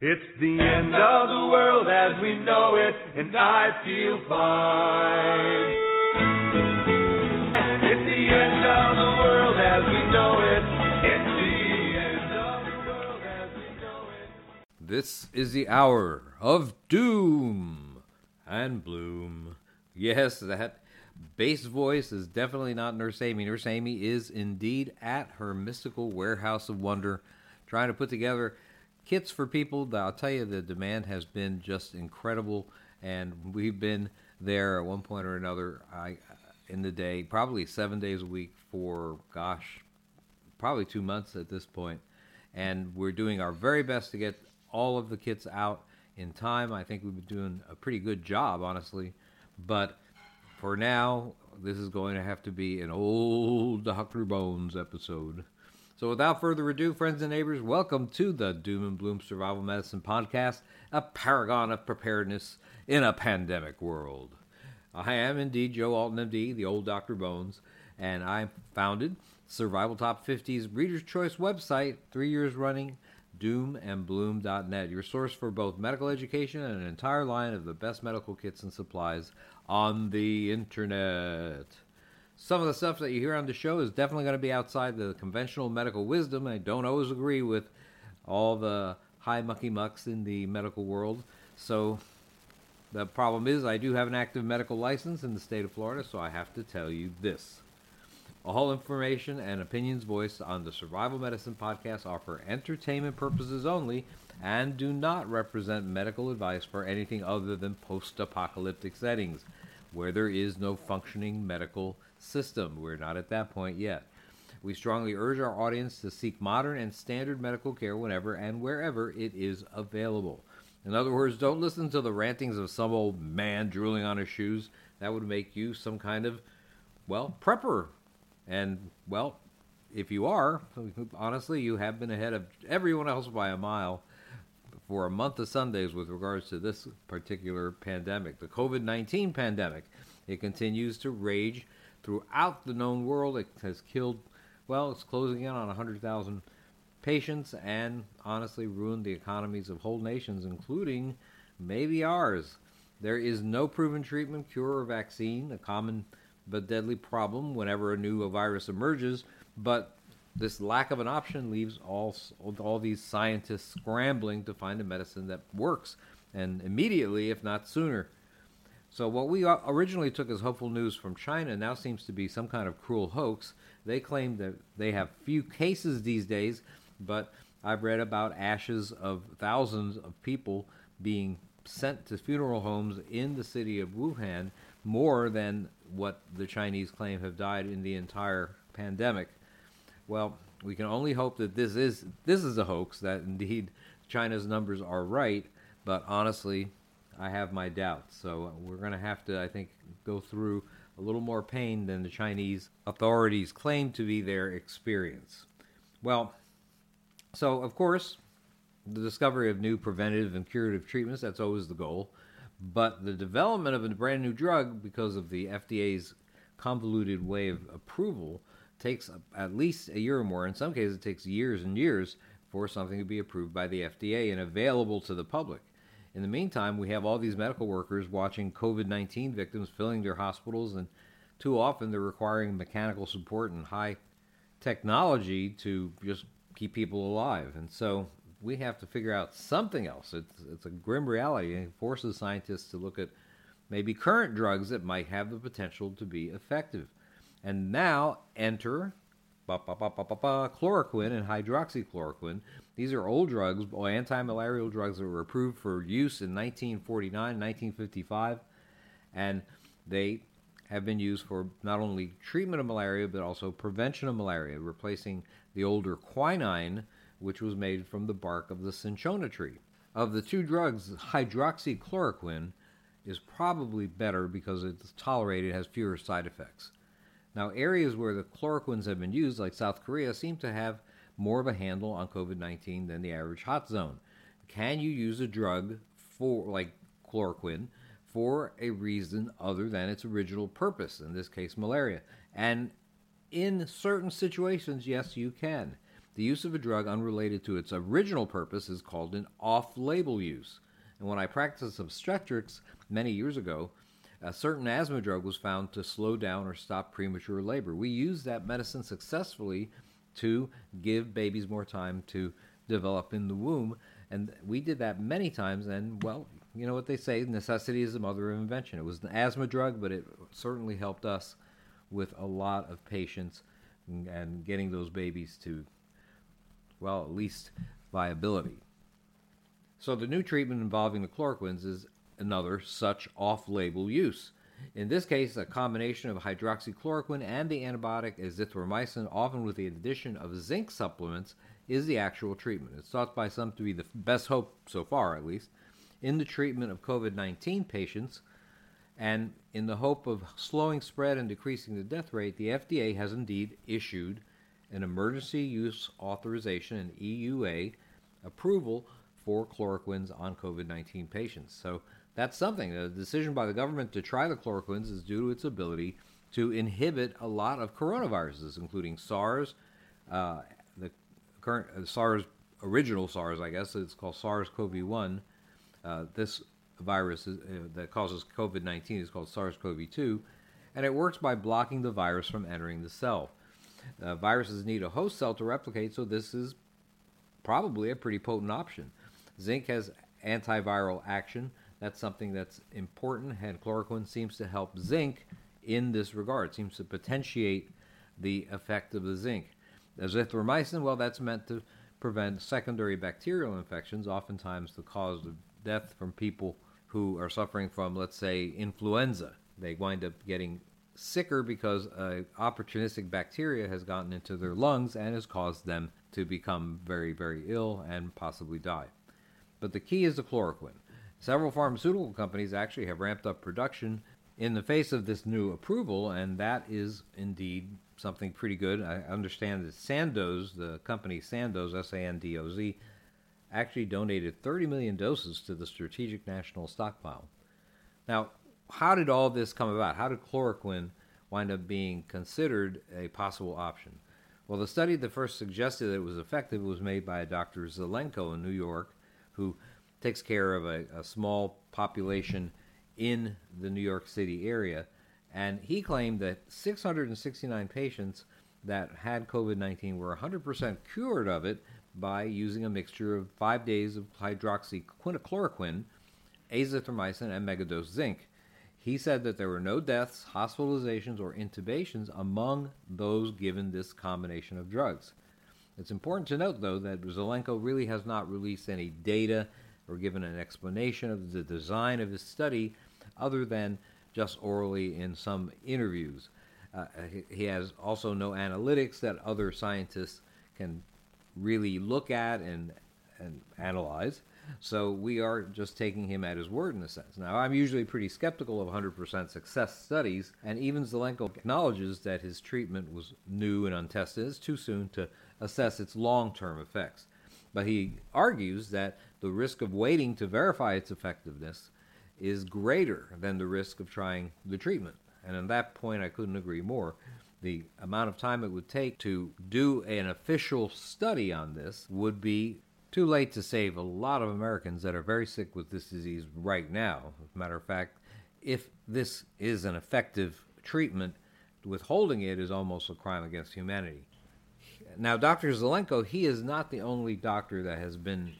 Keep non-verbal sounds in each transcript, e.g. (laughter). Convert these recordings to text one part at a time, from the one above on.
It's the end of the world as we know it, and I feel fine. It's the end of the world as we know it. It's the end of the world as we know it. This is the hour of doom and bloom. Yes, that bass voice is definitely not Nurse Amy. Nurse Amy is indeed at her mystical warehouse of wonder, trying to put together kits for people. I'll tell you, the demand has been just incredible, and we've been there at one point or another. I uh, in the day, probably seven days a week for gosh, probably two months at this point, and we're doing our very best to get all of the kits out in time. I think we've been doing a pretty good job, honestly, but for now, this is going to have to be an old Dr. Bones episode. So, without further ado, friends and neighbors, welcome to the Doom and Bloom Survival Medicine Podcast, a paragon of preparedness in a pandemic world. I am indeed Joe Alton, MD, the old Dr. Bones, and I founded Survival Top 50's Reader's Choice website, three years running, doomandbloom.net, your source for both medical education and an entire line of the best medical kits and supplies on the internet. Some of the stuff that you hear on the show is definitely going to be outside the conventional medical wisdom. I don't always agree with all the high mucky mucks in the medical world. So the problem is, I do have an active medical license in the state of Florida, so I have to tell you this. All information and opinions voiced on the Survival Medicine podcast offer entertainment purposes only and do not represent medical advice for anything other than post apocalyptic settings where there is no functioning medical system. We're not at that point yet. We strongly urge our audience to seek modern and standard medical care whenever and wherever it is available. In other words, don't listen to the rantings of some old man drooling on his shoes. That would make you some kind of, well, prepper. And, well, if you are, honestly, you have been ahead of everyone else by a mile for a month of Sundays with regards to this particular pandemic, the COVID 19 pandemic. It continues to rage throughout the known world. It has killed, well, it's closing in on 100,000 patients and honestly ruined the economies of whole nations, including maybe ours. There is no proven treatment, cure, or vaccine, a common but deadly problem whenever a new virus emerges, but this lack of an option leaves all all these scientists scrambling to find a medicine that works and immediately if not sooner so what we originally took as hopeful news from China now seems to be some kind of cruel hoax they claim that they have few cases these days but I've read about ashes of thousands of people being sent to funeral homes in the city of Wuhan more than what the Chinese claim have died in the entire pandemic well, we can only hope that this is this is a hoax. That indeed China's numbers are right. But honestly, I have my doubts. So uh, we're going to have to, I think, go through a little more pain than the Chinese authorities claim to be their experience. Well, so of course, the discovery of new preventative and curative treatments, that's always the goal. But the development of a brand new drug, because of the FDA's convoluted way of approval, takes at least a year or more. In some cases, it takes years and years for something to be approved by the FDA and available to the public. In the meantime, we have all these medical workers watching COVID 19 victims filling their hospitals, and too often they're requiring mechanical support and high technology to just keep people alive. And so we have to figure out something else. It's, it's a grim reality and it forces scientists to look at maybe current drugs that might have the potential to be effective. And now enter ba, ba, ba, chloroquine and hydroxychloroquine. These are old drugs, anti-malarial drugs that were approved for use in 1949, 1955, and they have been used for not only treatment of malaria but also prevention of malaria, replacing the older quinine, which was made from the bark of the cinchona tree. Of the two drugs, hydroxychloroquine is probably better because it's tolerated, has fewer side effects. Now, areas where the chloroquines have been used, like South Korea, seem to have more of a handle on COVID 19 than the average hot zone. Can you use a drug for, like chloroquine, for a reason other than its original purpose, in this case, malaria? And in certain situations, yes, you can. the use of a drug unrelated to its original purpose is called an off label use. And when I practiced obstetrics many years ago, a certain asthma drug was found to slow down or stop premature labor. We used that medicine successfully to give babies more time to develop in the womb. And we did that many times. And, well, you know what they say necessity is the mother of invention. It was an asthma drug, but it certainly helped us with a lot of patients and getting those babies to, well, at least viability. So the new treatment involving the chloroquines is another such off label use. In this case, a combination of hydroxychloroquine and the antibiotic azithromycin, often with the addition of zinc supplements, is the actual treatment. It's thought by some to be the best hope so far, at least, in the treatment of COVID 19 patients. And in the hope of slowing spread and decreasing the death rate, the FDA has indeed issued an emergency use authorization, an EUA approval for chloroquines on COVID 19 patients. So that's something. The decision by the government to try the chloroquines is due to its ability to inhibit a lot of coronaviruses, including SARS, uh, the current uh, SARS, original SARS, I guess it's called SARS-CoV-1. Uh, this virus is, uh, that causes COVID-19 is called SARS-CoV-2, and it works by blocking the virus from entering the cell. Uh, viruses need a host cell to replicate, so this is probably a pretty potent option. Zinc has antiviral action that's something that's important, and chloroquine seems to help zinc in this regard, It seems to potentiate the effect of the zinc. Azithromycin, well, that's meant to prevent secondary bacterial infections, oftentimes the cause of death from people who are suffering from, let's say, influenza. They wind up getting sicker because an opportunistic bacteria has gotten into their lungs and has caused them to become very, very ill and possibly die. But the key is the chloroquine. Several pharmaceutical companies actually have ramped up production in the face of this new approval, and that is indeed something pretty good. I understand that Sandoz, the company Sandoz, S A N D O Z, actually donated 30 million doses to the Strategic National Stockpile. Now, how did all this come about? How did chloroquine wind up being considered a possible option? Well, the study that first suggested that it was effective was made by a Dr. Zelenko in New York, who takes care of a, a small population in the New York City area. And he claimed that 669 patients that had COVID 19 were 100% cured of it by using a mixture of five days of hydroxychloroquine, azithromycin, and megadose zinc. He said that there were no deaths, hospitalizations, or intubations among those given this combination of drugs. It's important to note, though, that Zelenko really has not released any data or given an explanation of the design of his study other than just orally in some interviews. Uh, he has also no analytics that other scientists can really look at and, and analyze. So we are just taking him at his word in a sense. Now, I'm usually pretty skeptical of 100% success studies, and even Zelenko acknowledges that his treatment was new and untested. It's too soon to assess its long term effects. But he argues that the risk of waiting to verify its effectiveness is greater than the risk of trying the treatment. And on that point, I couldn't agree more. The amount of time it would take to do an official study on this would be too late to save a lot of Americans that are very sick with this disease right now. As a matter of fact, if this is an effective treatment, withholding it is almost a crime against humanity. Now, Dr. Zelenko, he is not the only doctor that has been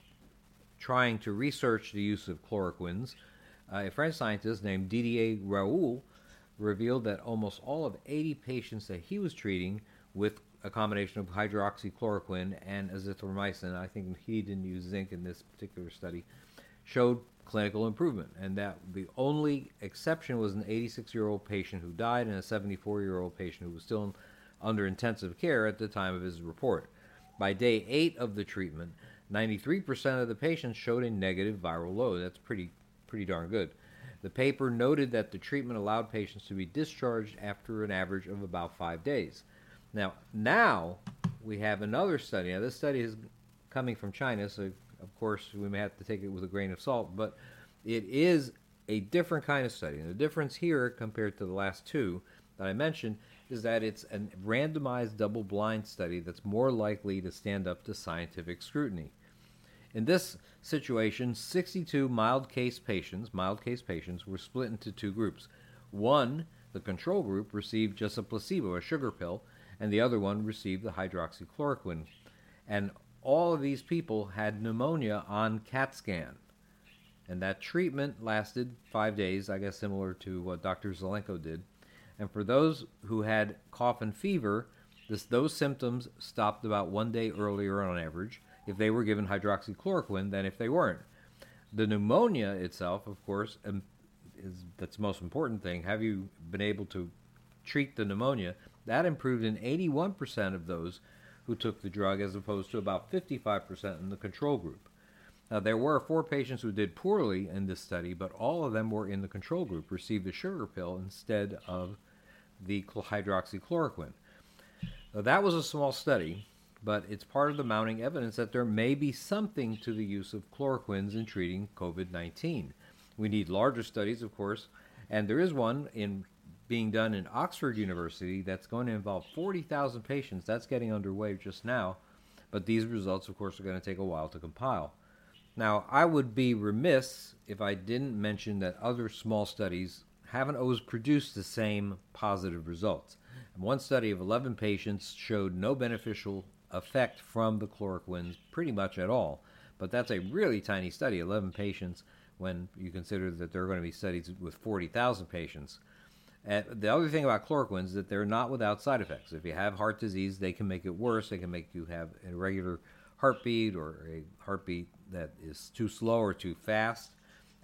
trying to research the use of chloroquines. Uh, a French scientist named Didier Raoult revealed that almost all of 80 patients that he was treating with a combination of hydroxychloroquine and azithromycin, I think he didn't use zinc in this particular study, showed clinical improvement. And that the only exception was an 86 year old patient who died and a 74 year old patient who was still under intensive care at the time of his report. By day eight of the treatment, 93% of the patients showed a negative viral load. That's pretty pretty darn good. The paper noted that the treatment allowed patients to be discharged after an average of about 5 days. Now, now we have another study. Now this study is coming from China, so of course we may have to take it with a grain of salt, but it is a different kind of study. And the difference here compared to the last two that I mentioned is that it's a randomized double blind study that's more likely to stand up to scientific scrutiny. In this situation, 62 mild case patients, mild case patients were split into two groups. One, the control group, received just a placebo, a sugar pill, and the other one received the hydroxychloroquine. And all of these people had pneumonia on CAT scan. And that treatment lasted five days, I guess similar to what Dr. Zelenko did. And for those who had cough and fever, this, those symptoms stopped about one day earlier on average if they were given hydroxychloroquine than if they weren't. The pneumonia itself, of course, um, is that's the most important thing. Have you been able to treat the pneumonia? That improved in 81% of those who took the drug, as opposed to about 55% in the control group. Now, there were four patients who did poorly in this study, but all of them were in the control group, received the sugar pill instead of the hydroxychloroquine. Now, that was a small study, but it's part of the mounting evidence that there may be something to the use of chloroquines in treating COVID 19. We need larger studies, of course, and there is one in being done in Oxford University that's going to involve 40,000 patients. That's getting underway just now, but these results, of course, are going to take a while to compile. Now, I would be remiss if I didn't mention that other small studies haven't always produced the same positive results. And one study of 11 patients showed no beneficial effect from the chloroquines pretty much at all. But that's a really tiny study, 11 patients, when you consider that there are going to be studies with 40,000 patients. And the other thing about chloroquines is that they're not without side effects. If you have heart disease, they can make it worse. They can make you have a irregular heartbeat or a heartbeat that is too slow or too fast.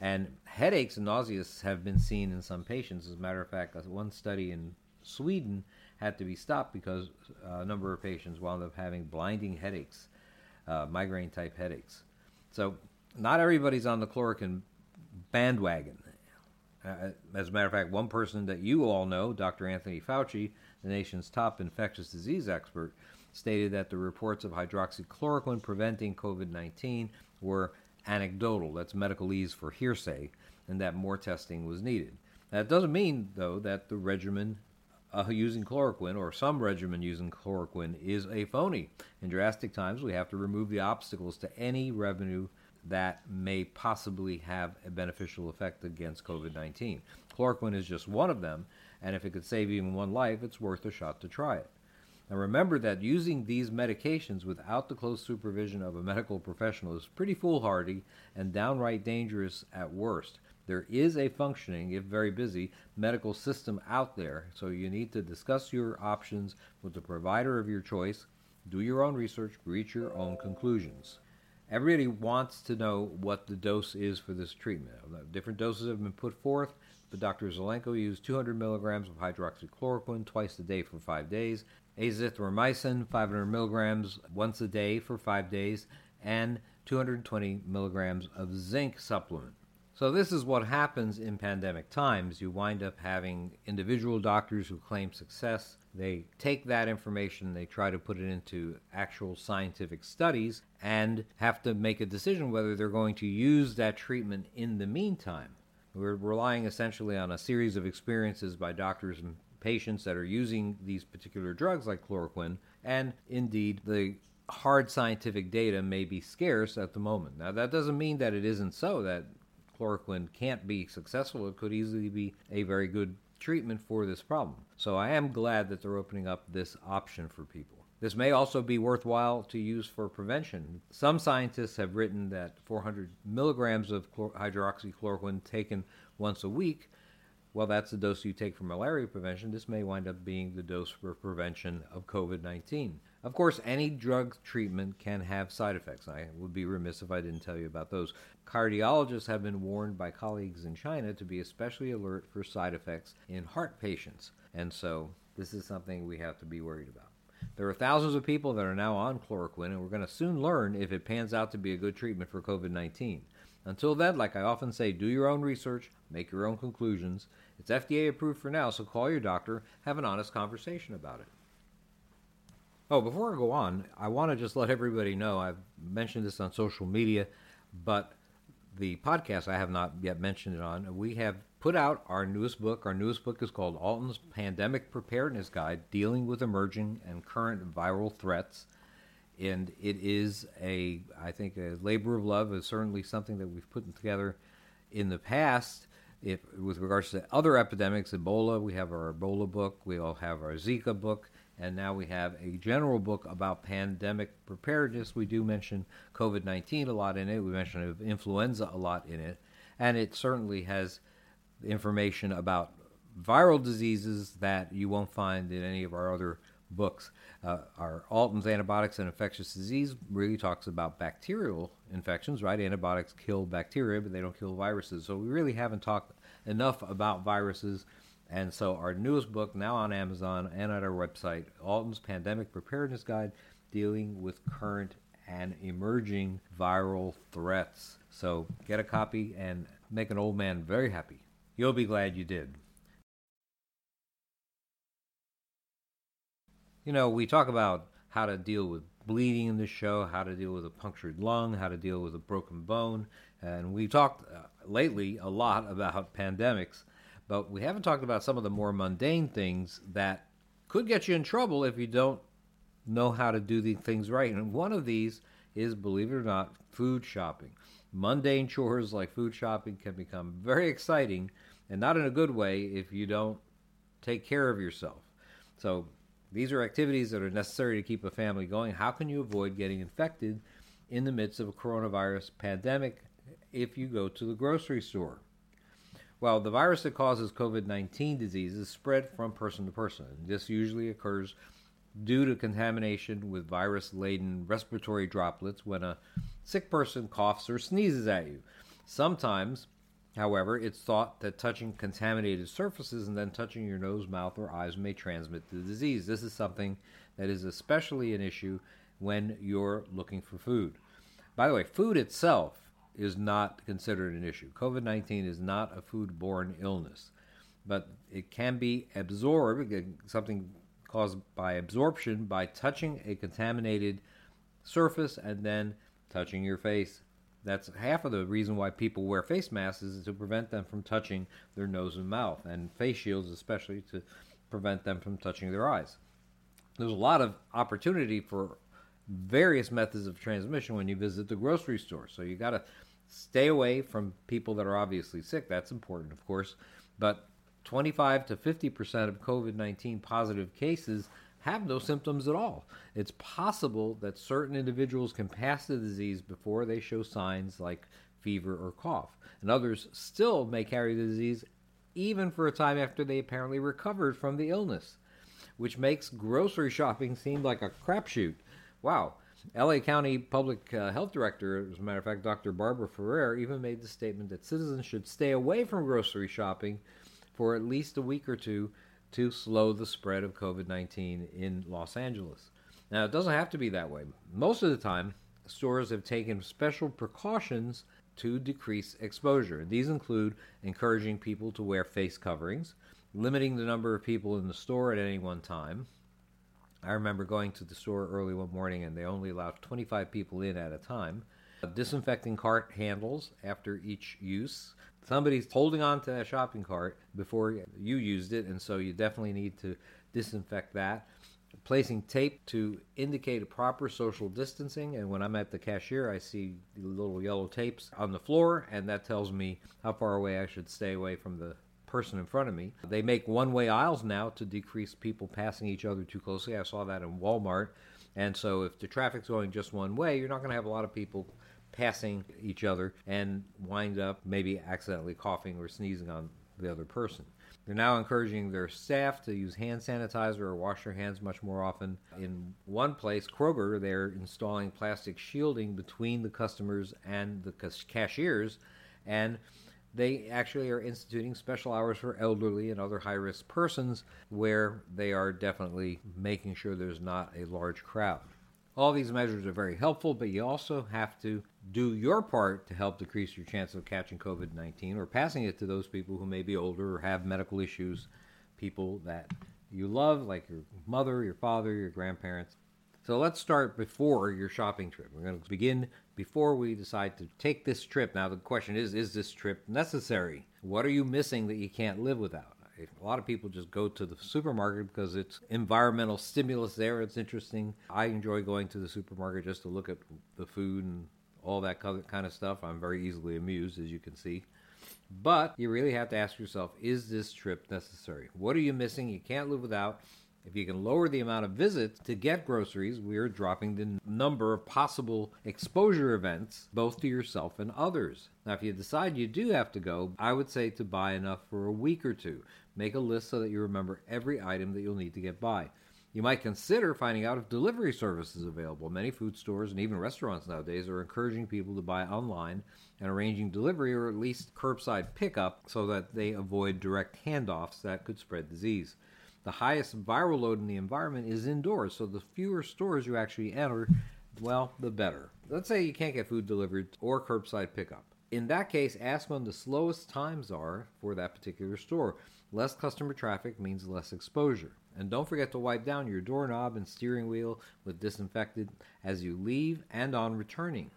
And headaches and nausea have been seen in some patients. As a matter of fact, one study in Sweden had to be stopped because a number of patients wound up having blinding headaches, uh, migraine type headaches. So, not everybody's on the chloroquine bandwagon. Uh, as a matter of fact, one person that you all know, Dr. Anthony Fauci, the nation's top infectious disease expert, stated that the reports of hydroxychloroquine preventing COVID 19 were anecdotal. That's medicalese for hearsay, and that more testing was needed. That doesn't mean, though, that the regimen uh, using chloroquine or some regimen using chloroquine is a phony. In drastic times, we have to remove the obstacles to any revenue that may possibly have a beneficial effect against COVID 19. Chloroquine is just one of them, and if it could save even one life, it's worth a shot to try it. Now remember that using these medications without the close supervision of a medical professional is pretty foolhardy and downright dangerous at worst. There is a functioning, if very busy, medical system out there, so you need to discuss your options with the provider of your choice, do your own research, reach your own conclusions. Everybody wants to know what the dose is for this treatment. Different doses have been put forth, but Dr. Zelenko used 200 milligrams of hydroxychloroquine twice a day for five days, azithromycin 500 milligrams once a day for five days, and 220 milligrams of zinc supplement. So, this is what happens in pandemic times. You wind up having individual doctors who claim success. They take that information, they try to put it into actual scientific studies, and have to make a decision whether they're going to use that treatment in the meantime. We're relying essentially on a series of experiences by doctors and patients that are using these particular drugs like chloroquine, and indeed, the hard scientific data may be scarce at the moment. Now, that doesn't mean that it isn't so, that chloroquine can't be successful. It could easily be a very good treatment for this problem. So I am glad that they're opening up this option for people. This may also be worthwhile to use for prevention. Some scientists have written that 400 milligrams of hydroxychloroquine taken once a week, well, that's the dose you take for malaria prevention. This may wind up being the dose for prevention of COVID 19. Of course, any drug treatment can have side effects. I would be remiss if I didn't tell you about those. Cardiologists have been warned by colleagues in China to be especially alert for side effects in heart patients. And so this is something we have to be worried about. There are thousands of people that are now on chloroquine, and we're going to soon learn if it pans out to be a good treatment for COVID 19. Until then, like I often say, do your own research, make your own conclusions. It's FDA approved for now, so call your doctor, have an honest conversation about it. Oh, before I go on, I want to just let everybody know I've mentioned this on social media, but the podcast I have not yet mentioned it on. We have put out our newest book. Our newest book is called Alton's Pandemic Preparedness Guide Dealing with Emerging and Current Viral Threats. And it is a, I think, a labor of love. It's certainly something that we've put together in the past. If, with regards to other epidemics, Ebola, we have our Ebola book, we all have our Zika book, and now we have a general book about pandemic preparedness. We do mention COVID 19 a lot in it, we mention influenza a lot in it, and it certainly has information about viral diseases that you won't find in any of our other books. Uh, our Alton's Antibiotics and Infectious Disease really talks about bacterial infections, right? Antibiotics kill bacteria, but they don't kill viruses. So we really haven't talked enough about viruses. And so our newest book, now on Amazon and at our website, Alton's Pandemic Preparedness Guide, dealing with current and emerging viral threats. So get a copy and make an old man very happy. You'll be glad you did. You know, we talk about how to deal with bleeding in the show, how to deal with a punctured lung, how to deal with a broken bone, and we talked uh, lately a lot about pandemics, but we haven't talked about some of the more mundane things that could get you in trouble if you don't know how to do the things right. And one of these is, believe it or not, food shopping. Mundane chores like food shopping can become very exciting and not in a good way if you don't take care of yourself. So, these are activities that are necessary to keep a family going. How can you avoid getting infected in the midst of a coronavirus pandemic if you go to the grocery store? Well, the virus that causes COVID 19 disease is spread from person to person. This usually occurs due to contamination with virus laden respiratory droplets when a sick person coughs or sneezes at you. Sometimes, however, it's thought that touching contaminated surfaces and then touching your nose, mouth, or eyes may transmit the disease. This is something that is especially an issue when you're looking for food. By the way, food itself is not considered an issue. COVID 19 is not a food-borne illness, but it can be absorbed, something caused by absorption by touching a contaminated surface and then touching your face. That's half of the reason why people wear face masks is to prevent them from touching their nose and mouth, and face shields especially to prevent them from touching their eyes. There's a lot of opportunity for various methods of transmission when you visit the grocery store. So you got to stay away from people that are obviously sick. That's important, of course. But 25 to 50 percent of COVID 19 positive cases have no symptoms at all. It's possible that certain individuals can pass the disease before they show signs like fever or cough, and others still may carry the disease even for a time after they apparently recovered from the illness, which makes grocery shopping seem like a crapshoot. Wow. LA County Public uh, Health Director, as a matter of fact, Dr. Barbara Ferrer, even made the statement that citizens should stay away from grocery shopping for at least a week or two to slow the spread of COVID 19 in Los Angeles. Now, it doesn't have to be that way. Most of the time, stores have taken special precautions to decrease exposure. These include encouraging people to wear face coverings, limiting the number of people in the store at any one time. I remember going to the store early one morning and they only allowed 25 people in at a time. Disinfecting cart handles after each use, somebody's holding on to that shopping cart before you used it, and so you definitely need to disinfect that. Placing tape to indicate a proper social distancing, and when I'm at the cashier, I see little yellow tapes on the floor, and that tells me how far away I should stay away from the person in front of me. They make one way aisles now to decrease people passing each other too closely. I saw that in Walmart. And so if the traffic's going just one way, you're not going to have a lot of people passing each other and wind up maybe accidentally coughing or sneezing on the other person. They're now encouraging their staff to use hand sanitizer or wash their hands much more often. In one place, Kroger, they're installing plastic shielding between the customers and the cashiers, and they actually are instituting special hours for elderly and other high risk persons where they are definitely making sure there's not a large crowd. All these measures are very helpful, but you also have to do your part to help decrease your chance of catching COVID 19 or passing it to those people who may be older or have medical issues, people that you love, like your mother, your father, your grandparents. So let's start before your shopping trip. We're going to begin before we decide to take this trip. Now, the question is is this trip necessary? What are you missing that you can't live without? A lot of people just go to the supermarket because it's environmental stimulus there. It's interesting. I enjoy going to the supermarket just to look at the food and all that kind of stuff. I'm very easily amused, as you can see. But you really have to ask yourself is this trip necessary? What are you missing you can't live without? If you can lower the amount of visits to get groceries, we're dropping the number of possible exposure events, both to yourself and others. Now, if you decide you do have to go, I would say to buy enough for a week or two. Make a list so that you remember every item that you'll need to get by. You might consider finding out if delivery service is available. Many food stores and even restaurants nowadays are encouraging people to buy online and arranging delivery or at least curbside pickup so that they avoid direct handoffs that could spread disease. The highest viral load in the environment is indoors, so the fewer stores you actually enter, well, the better. Let's say you can't get food delivered or curbside pickup. In that case, ask when the slowest times are for that particular store. Less customer traffic means less exposure. And don't forget to wipe down your doorknob and steering wheel with disinfectant as you leave and on returning.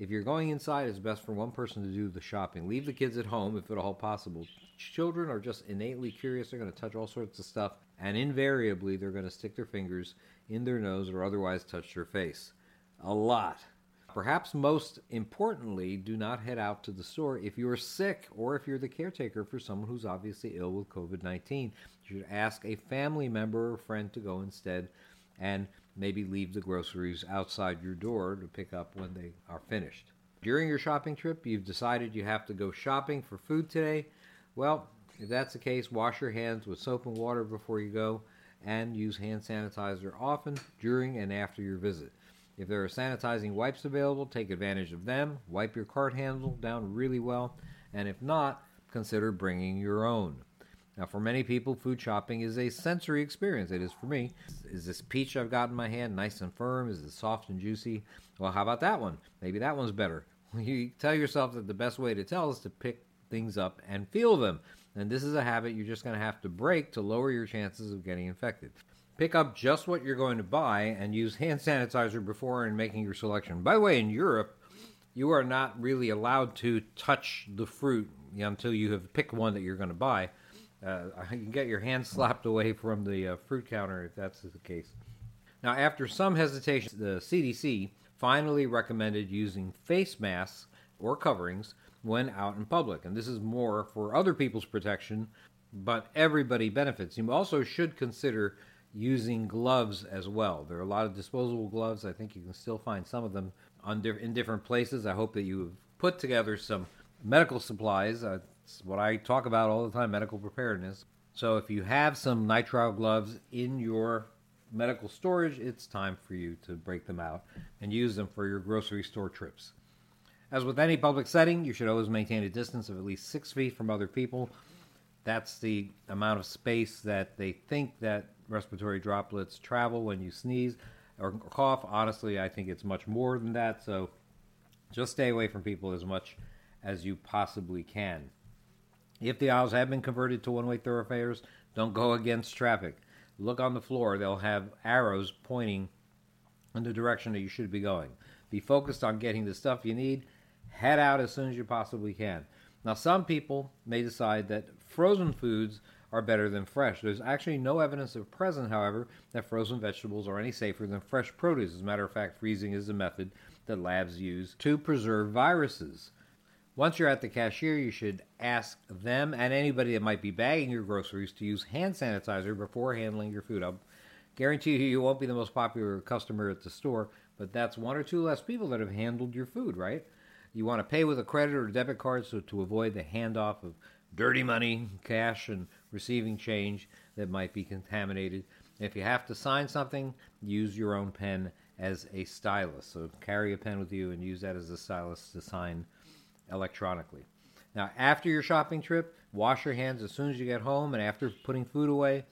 If you're going inside, it's best for one person to do the shopping. Leave the kids at home if at all possible. Children are just innately curious. They're going to touch all sorts of stuff, and invariably, they're going to stick their fingers in their nose or otherwise touch their face. A lot. Perhaps most importantly, do not head out to the store if you're sick or if you're the caretaker for someone who's obviously ill with COVID 19. You should ask a family member or friend to go instead and maybe leave the groceries outside your door to pick up when they are finished. During your shopping trip, you've decided you have to go shopping for food today. Well, if that's the case, wash your hands with soap and water before you go and use hand sanitizer often during and after your visit. If there are sanitizing wipes available, take advantage of them. Wipe your cart handle down really well, and if not, consider bringing your own. Now, for many people, food shopping is a sensory experience. It is for me. Is this peach I've got in my hand nice and firm? Is it soft and juicy? Well, how about that one? Maybe that one's better. (laughs) You tell yourself that the best way to tell is to pick things up and feel them. And this is a habit you're just going to have to break to lower your chances of getting infected. Pick up just what you're going to buy and use hand sanitizer before and making your selection. By the way, in Europe, you are not really allowed to touch the fruit until you have picked one that you're going to buy. Uh, you can get your hand slapped away from the uh, fruit counter if that's the case. Now, after some hesitation, the CDC finally recommended using face masks or coverings when out in public. And this is more for other people's protection, but everybody benefits. You also should consider using gloves as well. There are a lot of disposable gloves. I think you can still find some of them in different places. I hope that you have put together some medical supplies. Uh, That's what I talk about all the time medical preparedness. So if you have some nitrile gloves in your medical storage, it's time for you to break them out and use them for your grocery store trips. As with any public setting, you should always maintain a distance of at least six feet from other people. That's the amount of space that they think that respiratory droplets travel when you sneeze or cough. Honestly, I think it's much more than that. So just stay away from people as much as you possibly can. If the aisles have been converted to one way thoroughfares, don't go against traffic. Look on the floor, they'll have arrows pointing in the direction that you should be going. Be focused on getting the stuff you need. Head out as soon as you possibly can. Now, some people may decide that frozen foods are better than fresh. There's actually no evidence at present, however, that frozen vegetables are any safer than fresh produce. As a matter of fact, freezing is a method that labs use to preserve viruses. Once you're at the cashier, you should ask them and anybody that might be bagging your groceries to use hand sanitizer before handling your food. I'll guarantee you, you won't be the most popular customer at the store, but that's one or two less people that have handled your food, right? You want to pay with a credit or debit card so to avoid the handoff of dirty money, cash, and receiving change that might be contaminated. If you have to sign something, use your own pen as a stylus. So carry a pen with you and use that as a stylus to sign electronically. Now, after your shopping trip, wash your hands as soon as you get home and after putting food away.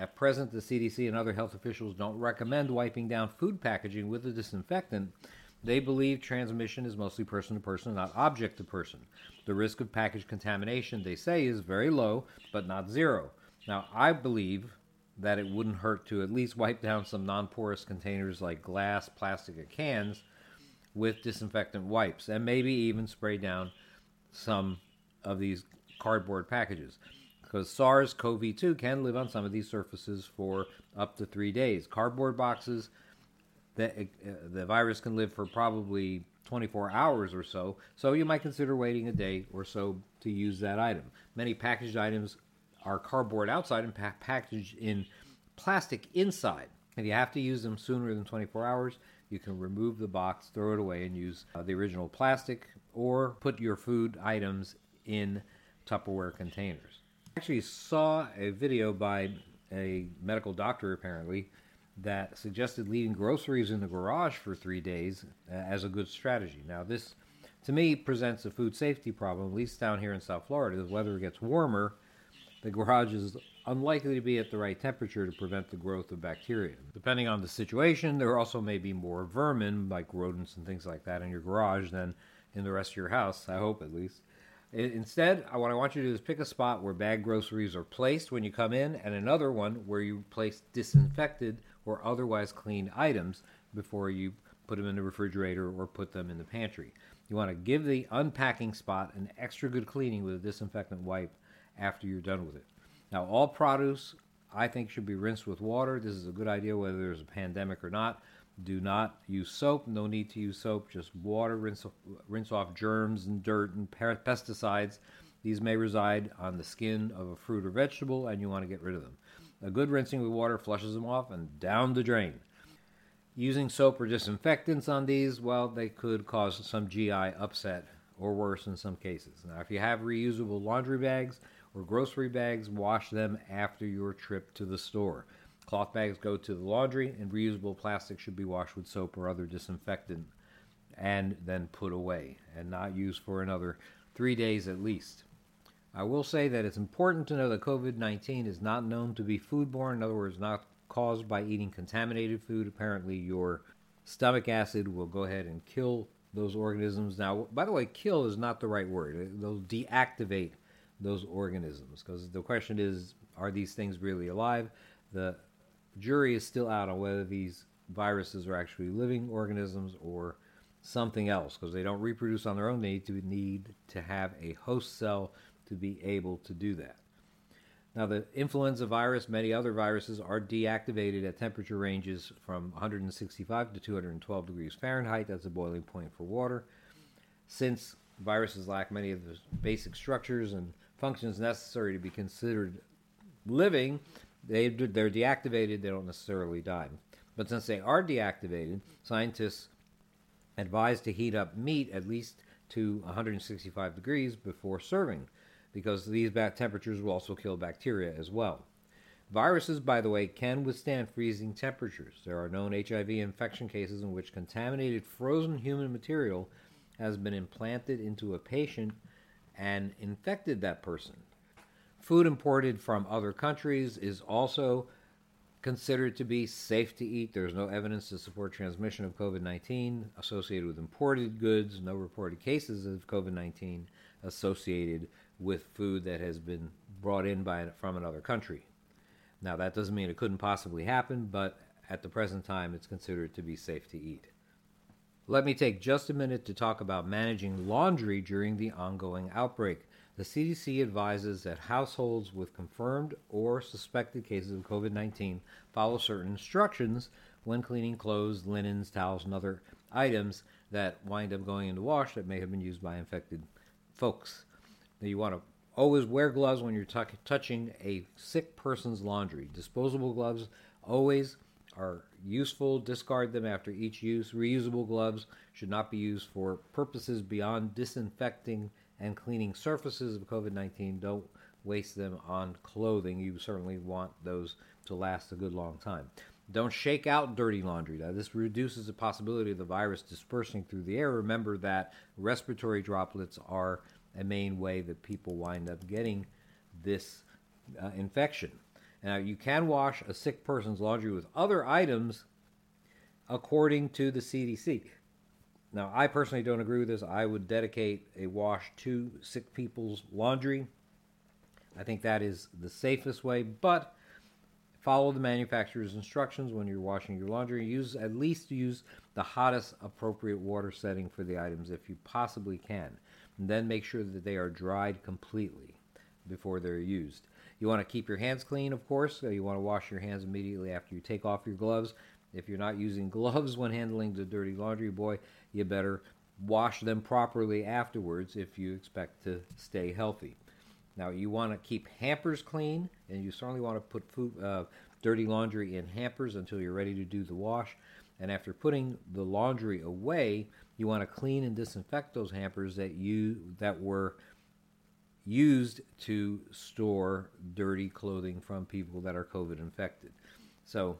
At present, the CDC and other health officials don't recommend wiping down food packaging with a disinfectant. They believe transmission is mostly person to person, not object to person. The risk of package contamination, they say, is very low, but not zero. Now, I believe that it wouldn't hurt to at least wipe down some non porous containers like glass, plastic, or cans with disinfectant wipes and maybe even spray down some of these cardboard packages because SARS CoV 2 can live on some of these surfaces for up to three days. Cardboard boxes, the, uh, the virus can live for probably 24 hours or so, so you might consider waiting a day or so to use that item. Many packaged items are cardboard outside and pa- packaged in plastic inside. If you have to use them sooner than 24 hours, you can remove the box, throw it away, and use uh, the original plastic, or put your food items in Tupperware containers. I actually saw a video by a medical doctor, apparently, that suggested leaving groceries in the garage for three days uh, as a good strategy. Now, this to me presents a food safety problem, at least down here in South Florida. The weather gets warmer, the garage is unlikely to be at the right temperature to prevent the growth of bacteria. Depending on the situation, there also may be more vermin, like rodents and things like that, in your garage than in the rest of your house, I hope at least. Instead, what I want you to do is pick a spot where bag groceries are placed when you come in, and another one where you place disinfected or otherwise cleaned items before you put them in the refrigerator or put them in the pantry. You want to give the unpacking spot an extra good cleaning with a disinfectant wipe after you're done with it. Now, all produce I think should be rinsed with water. This is a good idea whether there's a pandemic or not. Do not use soap. No need to use soap. Just water. Rinse, rinse off germs and dirt and pesticides. These may reside on the skin of a fruit or vegetable, and you want to get rid of them. A good rinsing with water flushes them off and down the drain. Using soap or disinfectants on these, well, they could cause some GI upset or worse in some cases. Now, if you have reusable laundry bags or grocery bags, wash them after your trip to the store. Cloth bags go to the laundry, and reusable plastic should be washed with soap or other disinfectant and then put away and not used for another three days at least. I will say that it's important to know that COVID 19 is not known to be foodborne, in other words, not caused by eating contaminated food. Apparently, your stomach acid will go ahead and kill those organisms. Now, by the way, kill is not the right word. They'll deactivate those organisms because the question is are these things really alive? The jury is still out on whether these viruses are actually living organisms or something else because they don't reproduce on their own. They need to need to have a host cell to be able to do that. Now, the influenza virus, many other viruses, are deactivated at temperature ranges from 165 to 212 degrees Fahrenheit. That's the boiling point for water. Since viruses lack many of the basic structures and functions necessary to be considered living, they, they're deactivated, they don't necessarily die. But since they are deactivated, scientists advise to heat up meat at least to 165 degrees before serving because these temperatures will also kill bacteria as well. Viruses, by the way, can withstand freezing temperatures. There are known HIV infection cases in which contaminated frozen human material has been implanted into a patient and infected that person. Food imported from other countries is also considered to be safe to eat. There's no evidence to support transmission of COVID 19 associated with imported goods, no reported cases of COVID 19 associated with food that has been brought in by from another country. Now that doesn't mean it couldn't possibly happen, but at the present time it's considered to be safe to eat. Let me take just a minute to talk about managing laundry during the ongoing outbreak. The CDC advises that households with confirmed or suspected cases of COVID 19 follow certain instructions when cleaning clothes, linens, towels, and other items that wind up going into wash that may have been used by infected folks. Now, you want to always wear gloves when you're t- touching a sick person's laundry. Disposable gloves always are useful. Discard them after each use. Reusable gloves should not be used for purposes beyond disinfecting and cleaning surfaces of COVID 19. Don't waste them on clothing. You certainly want those to last a good long time. Don't shake out dirty laundry. Now, this reduces the possibility of the virus dispersing through the air. Remember that respiratory droplets are a main way that people wind up getting this uh, infection. Now, you can wash a sick person's laundry with other items according to the CDC. Now, I personally don't agree with this. I would dedicate a wash to sick people's laundry. I think that is the safest way, but follow the manufacturer's instructions when you're washing your laundry. Use at least use the hottest appropriate water setting for the items if you possibly can. And then make sure that they are dried completely. before they're used. You want to keep your hands clean, of course. So you want to wash your hands immediately after you take off your gloves. If you're not using (laughs) gloves when handling the dirty laundry, boy, you better wash them properly afterwards if you expect to stay healthy. Now, you want to keep hampers clean, and you certainly want to put food, uh, dirty laundry in hampers until you're ready to do the wash. And after putting the laundry away, you want to clean and disinfect those hampers that you that were used to store dirty clothing from people that are COVID infected. So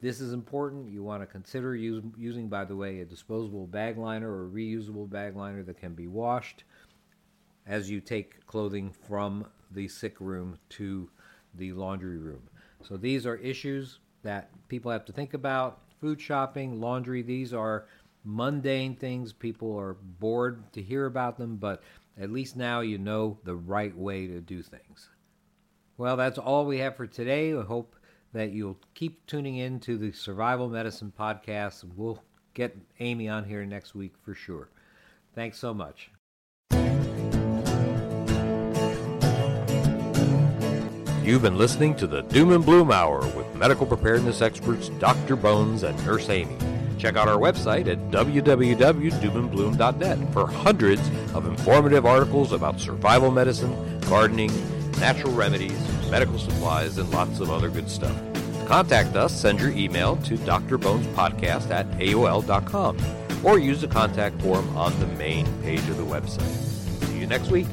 this is important. You want to consider use, using, by the way, a disposable bag liner or reusable bag liner that can be washed as you take clothing from the sick room to the laundry room. So these are issues that people have to think about. Food shopping, laundry, these are mundane things. People are bored to hear about them, but at least now you know the right way to do things. Well, that's all we have for today. I hope that you'll keep tuning in to the Survival Medicine podcast. We'll get Amy on here next week for sure. Thanks so much. You've been listening to the Doom and Bloom Hour with medical preparedness experts Dr. Bones and Nurse Amy. Check out our website at www.doomandbloom.net for hundreds of informative articles about survival medicine, gardening, natural remedies, medical supplies, and lots of other good stuff. Contact us, send your email to drbonespodcast at AOL.com or use the contact form on the main page of the website. See you next week.